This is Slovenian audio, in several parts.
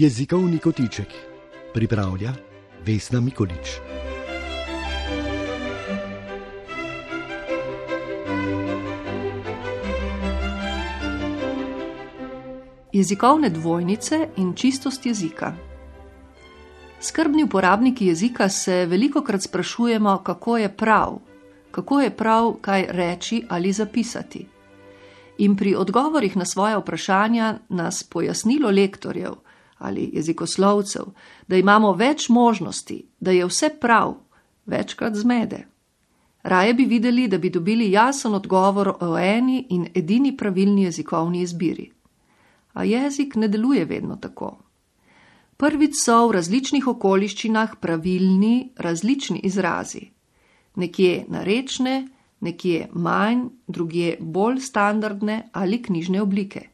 Jezikovni kotiček pripravlja Vesna Mikolič. Jezikovne dvojnice in čistost jezika. Skrbni uporabniki jezika se veliko krat sprašujemo, kako je prav, kako je prav kaj reči ali zapisati. In pri odgovorih na svoje vprašanja nas pojasnilo lektorjev ali jezikoslovcev, da imamo več možnosti, da je vse prav, večkrat zmede. Raje bi videli, da bi dobili jasen odgovor o eni in edini pravilni jezikovni izbiri. A jezik ne deluje vedno tako. Prvič so v različnih okoliščinah pravilni različni izrazi. Nekje narečne, nekje manj, drugje bolj standardne ali knjižne oblike.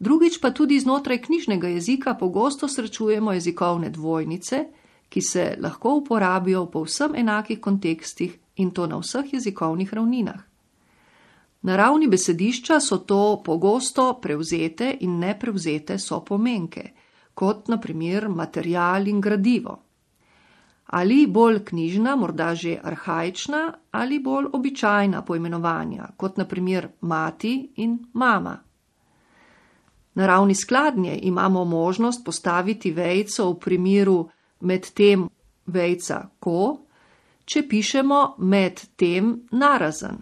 Drugič pa tudi znotraj knjižnega jezika pogosto srečujemo jezikovne dvojnice, ki se lahko uporabijo v povsem enakih kontekstih in to na vseh jezikovnih ravninah. Na ravni besedišča so to pogosto prevzete in neprevzete sopomenke, kot naprimer material in gradivo ali bolj knjižna, morda že arhajična ali bolj običajna poimenovanja, kot naprimer mati in mama. Na ravni skladnje imamo možnost postaviti vejco v primeru med tem vejca ko, če pišemo med tem narazen.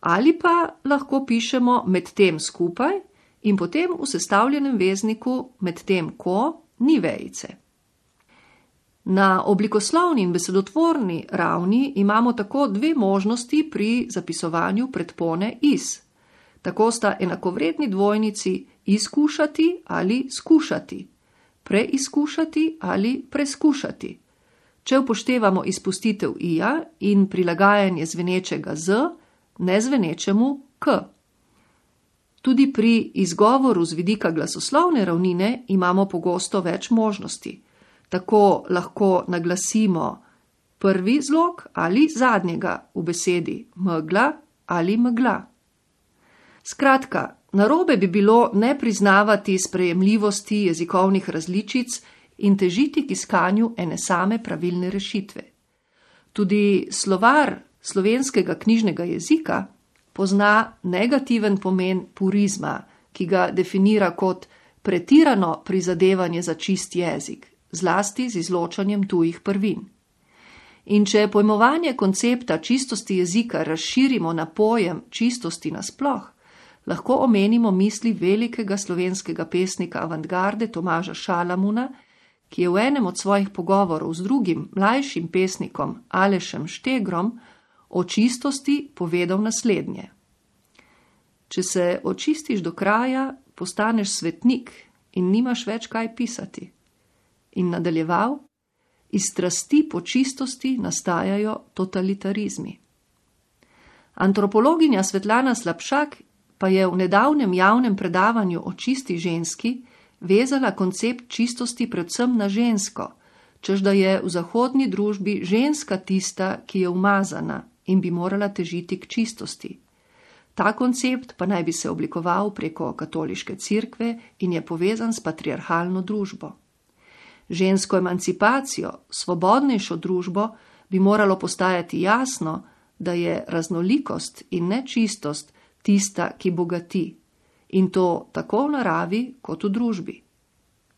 Ali pa lahko pišemo med tem skupaj in potem v sestavljenem vezniku med tem ko ni vejce. Na oblikoslovni in besedotvorni ravni imamo tako dve možnosti pri zapisovanju predpone iz. Tako sta enakovredni dvojnici izkušati ali skušati, preizkušati ali preskušati. Če upoštevamo izpustitev ija in prilagajanje zvenečega z nezvenečemu k. Tudi pri izgovoru z vidika glasoslovne ravnine imamo pogosto več možnosti tako lahko naglasimo prvi zlog ali zadnjega v besedi megla ali megla. Skratka, narobe bi bilo ne priznavati sprejemljivosti jezikovnih različic in težiti k iskanju ene same pravilne rešitve. Tudi slovar slovenskega knjižnega jezika pozna negativen pomen purizma, ki ga definira kot pretirano prizadevanje za čist jezik, zlasti z izločanjem tujih prvin. In če pojmovanje koncepta čistosti jezika razširimo na pojem čistosti nasploh, lahko omenimo misli velikega slovenskega pesnika avantgarde Tomaža Šalamuna, ki je v enem od svojih pogovorov z drugim mlajšim pesnikom Alešem Štegrom o čistosti povedal naslednje. Če se očistiš do kraja, postaneš svetnik in nimaš več kaj pisati in nadaljeval: Iz strasti po čistosti nastajajo totalitarizmi. Antropologinja Svetlana Slabšak pa je v nedavnem javnem predavanju o čisti ženski vezala koncept čistosti predvsem na žensko, čež da je v zahodni družbi ženska tista, ki je umazana in bi morala težiti k čistosti. Ta koncept pa naj bi se oblikoval preko katoliške cerkve in je povezan s patriarhalno družbo žensko emancipacijo, svobodnejšo družbo, bi moralo postajati jasno, da je raznolikost in nečistost tista, ki bogati, in to tako v naravi kot v družbi,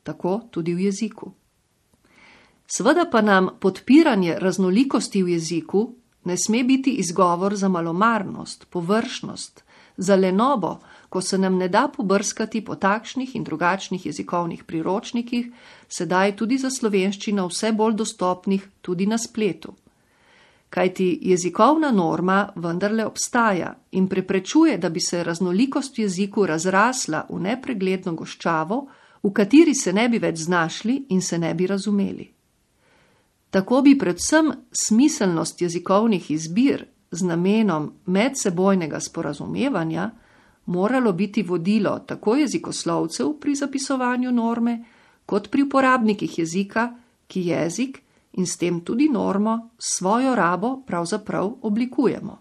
tako tudi v jeziku. Sveda pa nam podpiranje raznolikosti v jeziku ne sme biti izgovor za malomarnost, površnost, za lenobo, ko se nam ne da pobrskati po takšnih in drugačnih jezikovnih priročnikih, sedaj tudi za slovenščino vse bolj dostopnih tudi na spletu. Kajti jezikovna norma vendarle obstaja in preprečuje, da bi se raznolikost v jeziku razrasla v nepregledno goščavo, v kateri se ne bi več znašli in se ne bi razumeli. Tako bi predvsem smiselnost jezikovnih izbir z namenom medsebojnega sporazumevanja moralo biti vodilo tako jezikoslovcev pri zapisovanju norme, kot pri uporabnikih jezika, ki jezik in s tem tudi normo svojo rabo pravzaprav oblikujemo.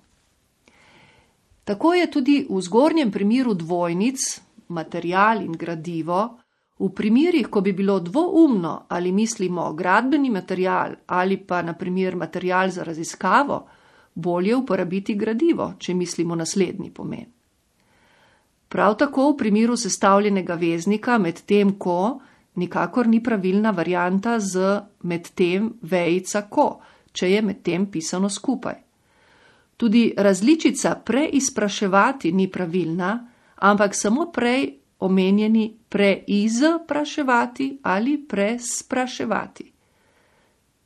Tako je tudi v zgornjem primeru dvojnic, material in gradivo, V primerih, ko bi bilo dvoumno ali mislimo gradbeni material ali pa naprimer material za raziskavo, bolje uporabiti gradivo, če mislimo naslednji pomen. Prav tako v primeru sestavljenega veznika med tem, ko nikakor ni pravilna varijanta z med tem vejica ko, če je med tem pisano skupaj. Tudi različica preizpraševati ni pravilna, ampak samo prej omenjeni preizpraševati ali prespraševati.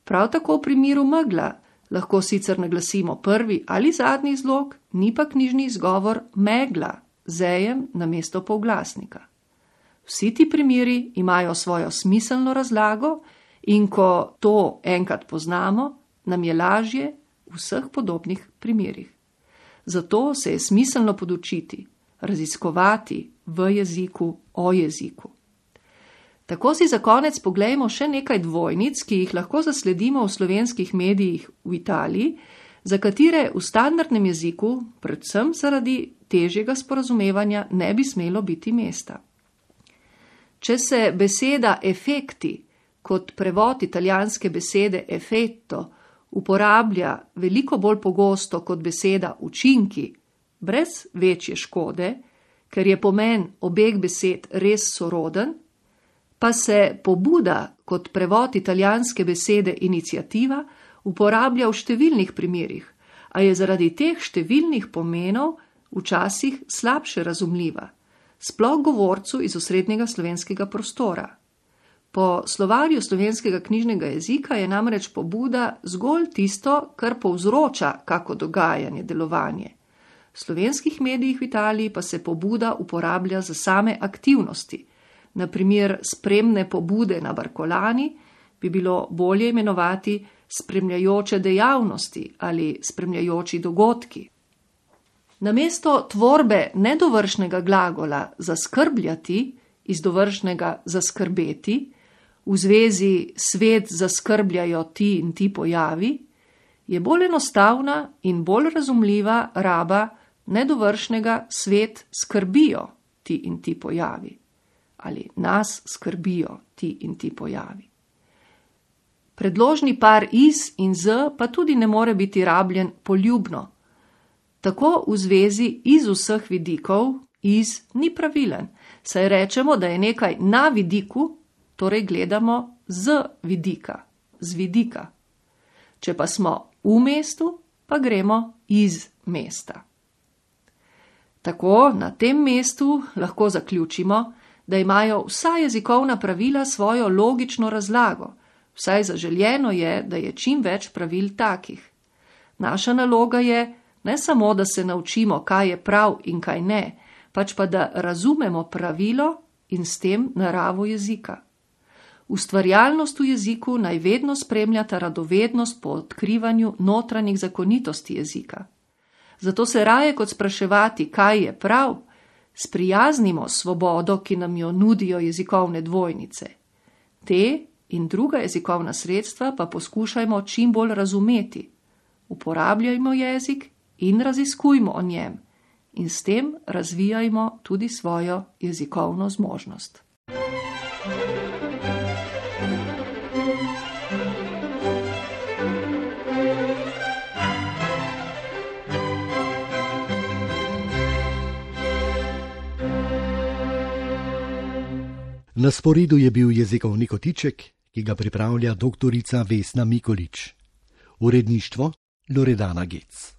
Prav tako v primeru megla lahko sicer naglasimo prvi ali zadnji zlog, ni pa knjižni izgovor megla, zejem na mesto polglasnika. Vsi ti primeri imajo svojo smiselno razlago in ko to enkrat poznamo, nam je lažje v vseh podobnih primerih. Zato se je smiselno podučiti, raziskovati v jeziku o jeziku. Tako si za konec pogledajmo še nekaj dvojnic, ki jih lahko zasledimo v slovenskih medijih v Italiji, za katere v standardnem jeziku, predvsem zaradi težjega sporazumevanja, ne bi smelo biti mesta. Če se beseda efekti kot prevod italijanske besede effetto uporablja veliko bolj pogosto kot beseda učinki, brez večje škode, ker je pomen obeh besed res soroden, pa se pobuda kot prevod italijanske besede inicijativa uporablja v številnih primerjih, a je zaradi teh številnih pomenov včasih slabše razumljiva, sploh govorcu iz osrednjega slovenskega prostora. Po slovarju slovenskega knjižnega jezika je namreč pobuda zgolj tisto, kar povzroča kako dogajanje, delovanje. V slovenskih medijih v Italiji pa se pobuda uporablja za same aktivnosti naprimer spremne pobude na Barkolani, bi bilo bolje imenovati spremljajoče dejavnosti ali spremljajoči dogodki. Namesto tvorbe nedovršnega glagola zaskrbljati iz dovršnega zaskrbeti, v zvezi svet zaskrbljajo ti in ti pojavi, je bolj enostavna in bolj razumljiva raba nedovršnega svet skrbijo ti in ti pojavi ali nas skrbijo ti in ti pojavi. Predložni par iz in z pa tudi ne more biti rabljen poljubno. Tako v zvezi iz vseh vidikov iz ni pravilen, saj rečemo, da je nekaj na vidiku, torej gledamo z vidika, z vidika. Če pa smo v mestu, pa gremo iz mesta. Tako na tem mestu lahko zaključimo, da imajo vsa jezikovna pravila svojo logično razlago, vsaj zaželjeno je, da je čim več pravil takih. Naša naloga je ne samo, da se naučimo, kaj je prav in kaj ne, pač pa da razumemo pravilo in s tem naravo jezika. Ustvarjalnost v jeziku naj vedno spremljata radovednost po odkrivanju notranjih zakonitosti jezika. Zato se raje kot spraševati, kaj je prav, sprijaznimo svobodo, ki nam jo nudijo jezikovne dvojnice. Te in druga jezikovna sredstva pa poskušajmo čim bolj razumeti. Uporabljajmo jezik in raziskujmo o njem, in s tem razvijajmo tudi svojo jezikovno zmožnost. Na sporedu je bil jezikovni kotiček, ki ga pripravlja dr. Vesna Mikolič. Uredništvo Loredana Gec.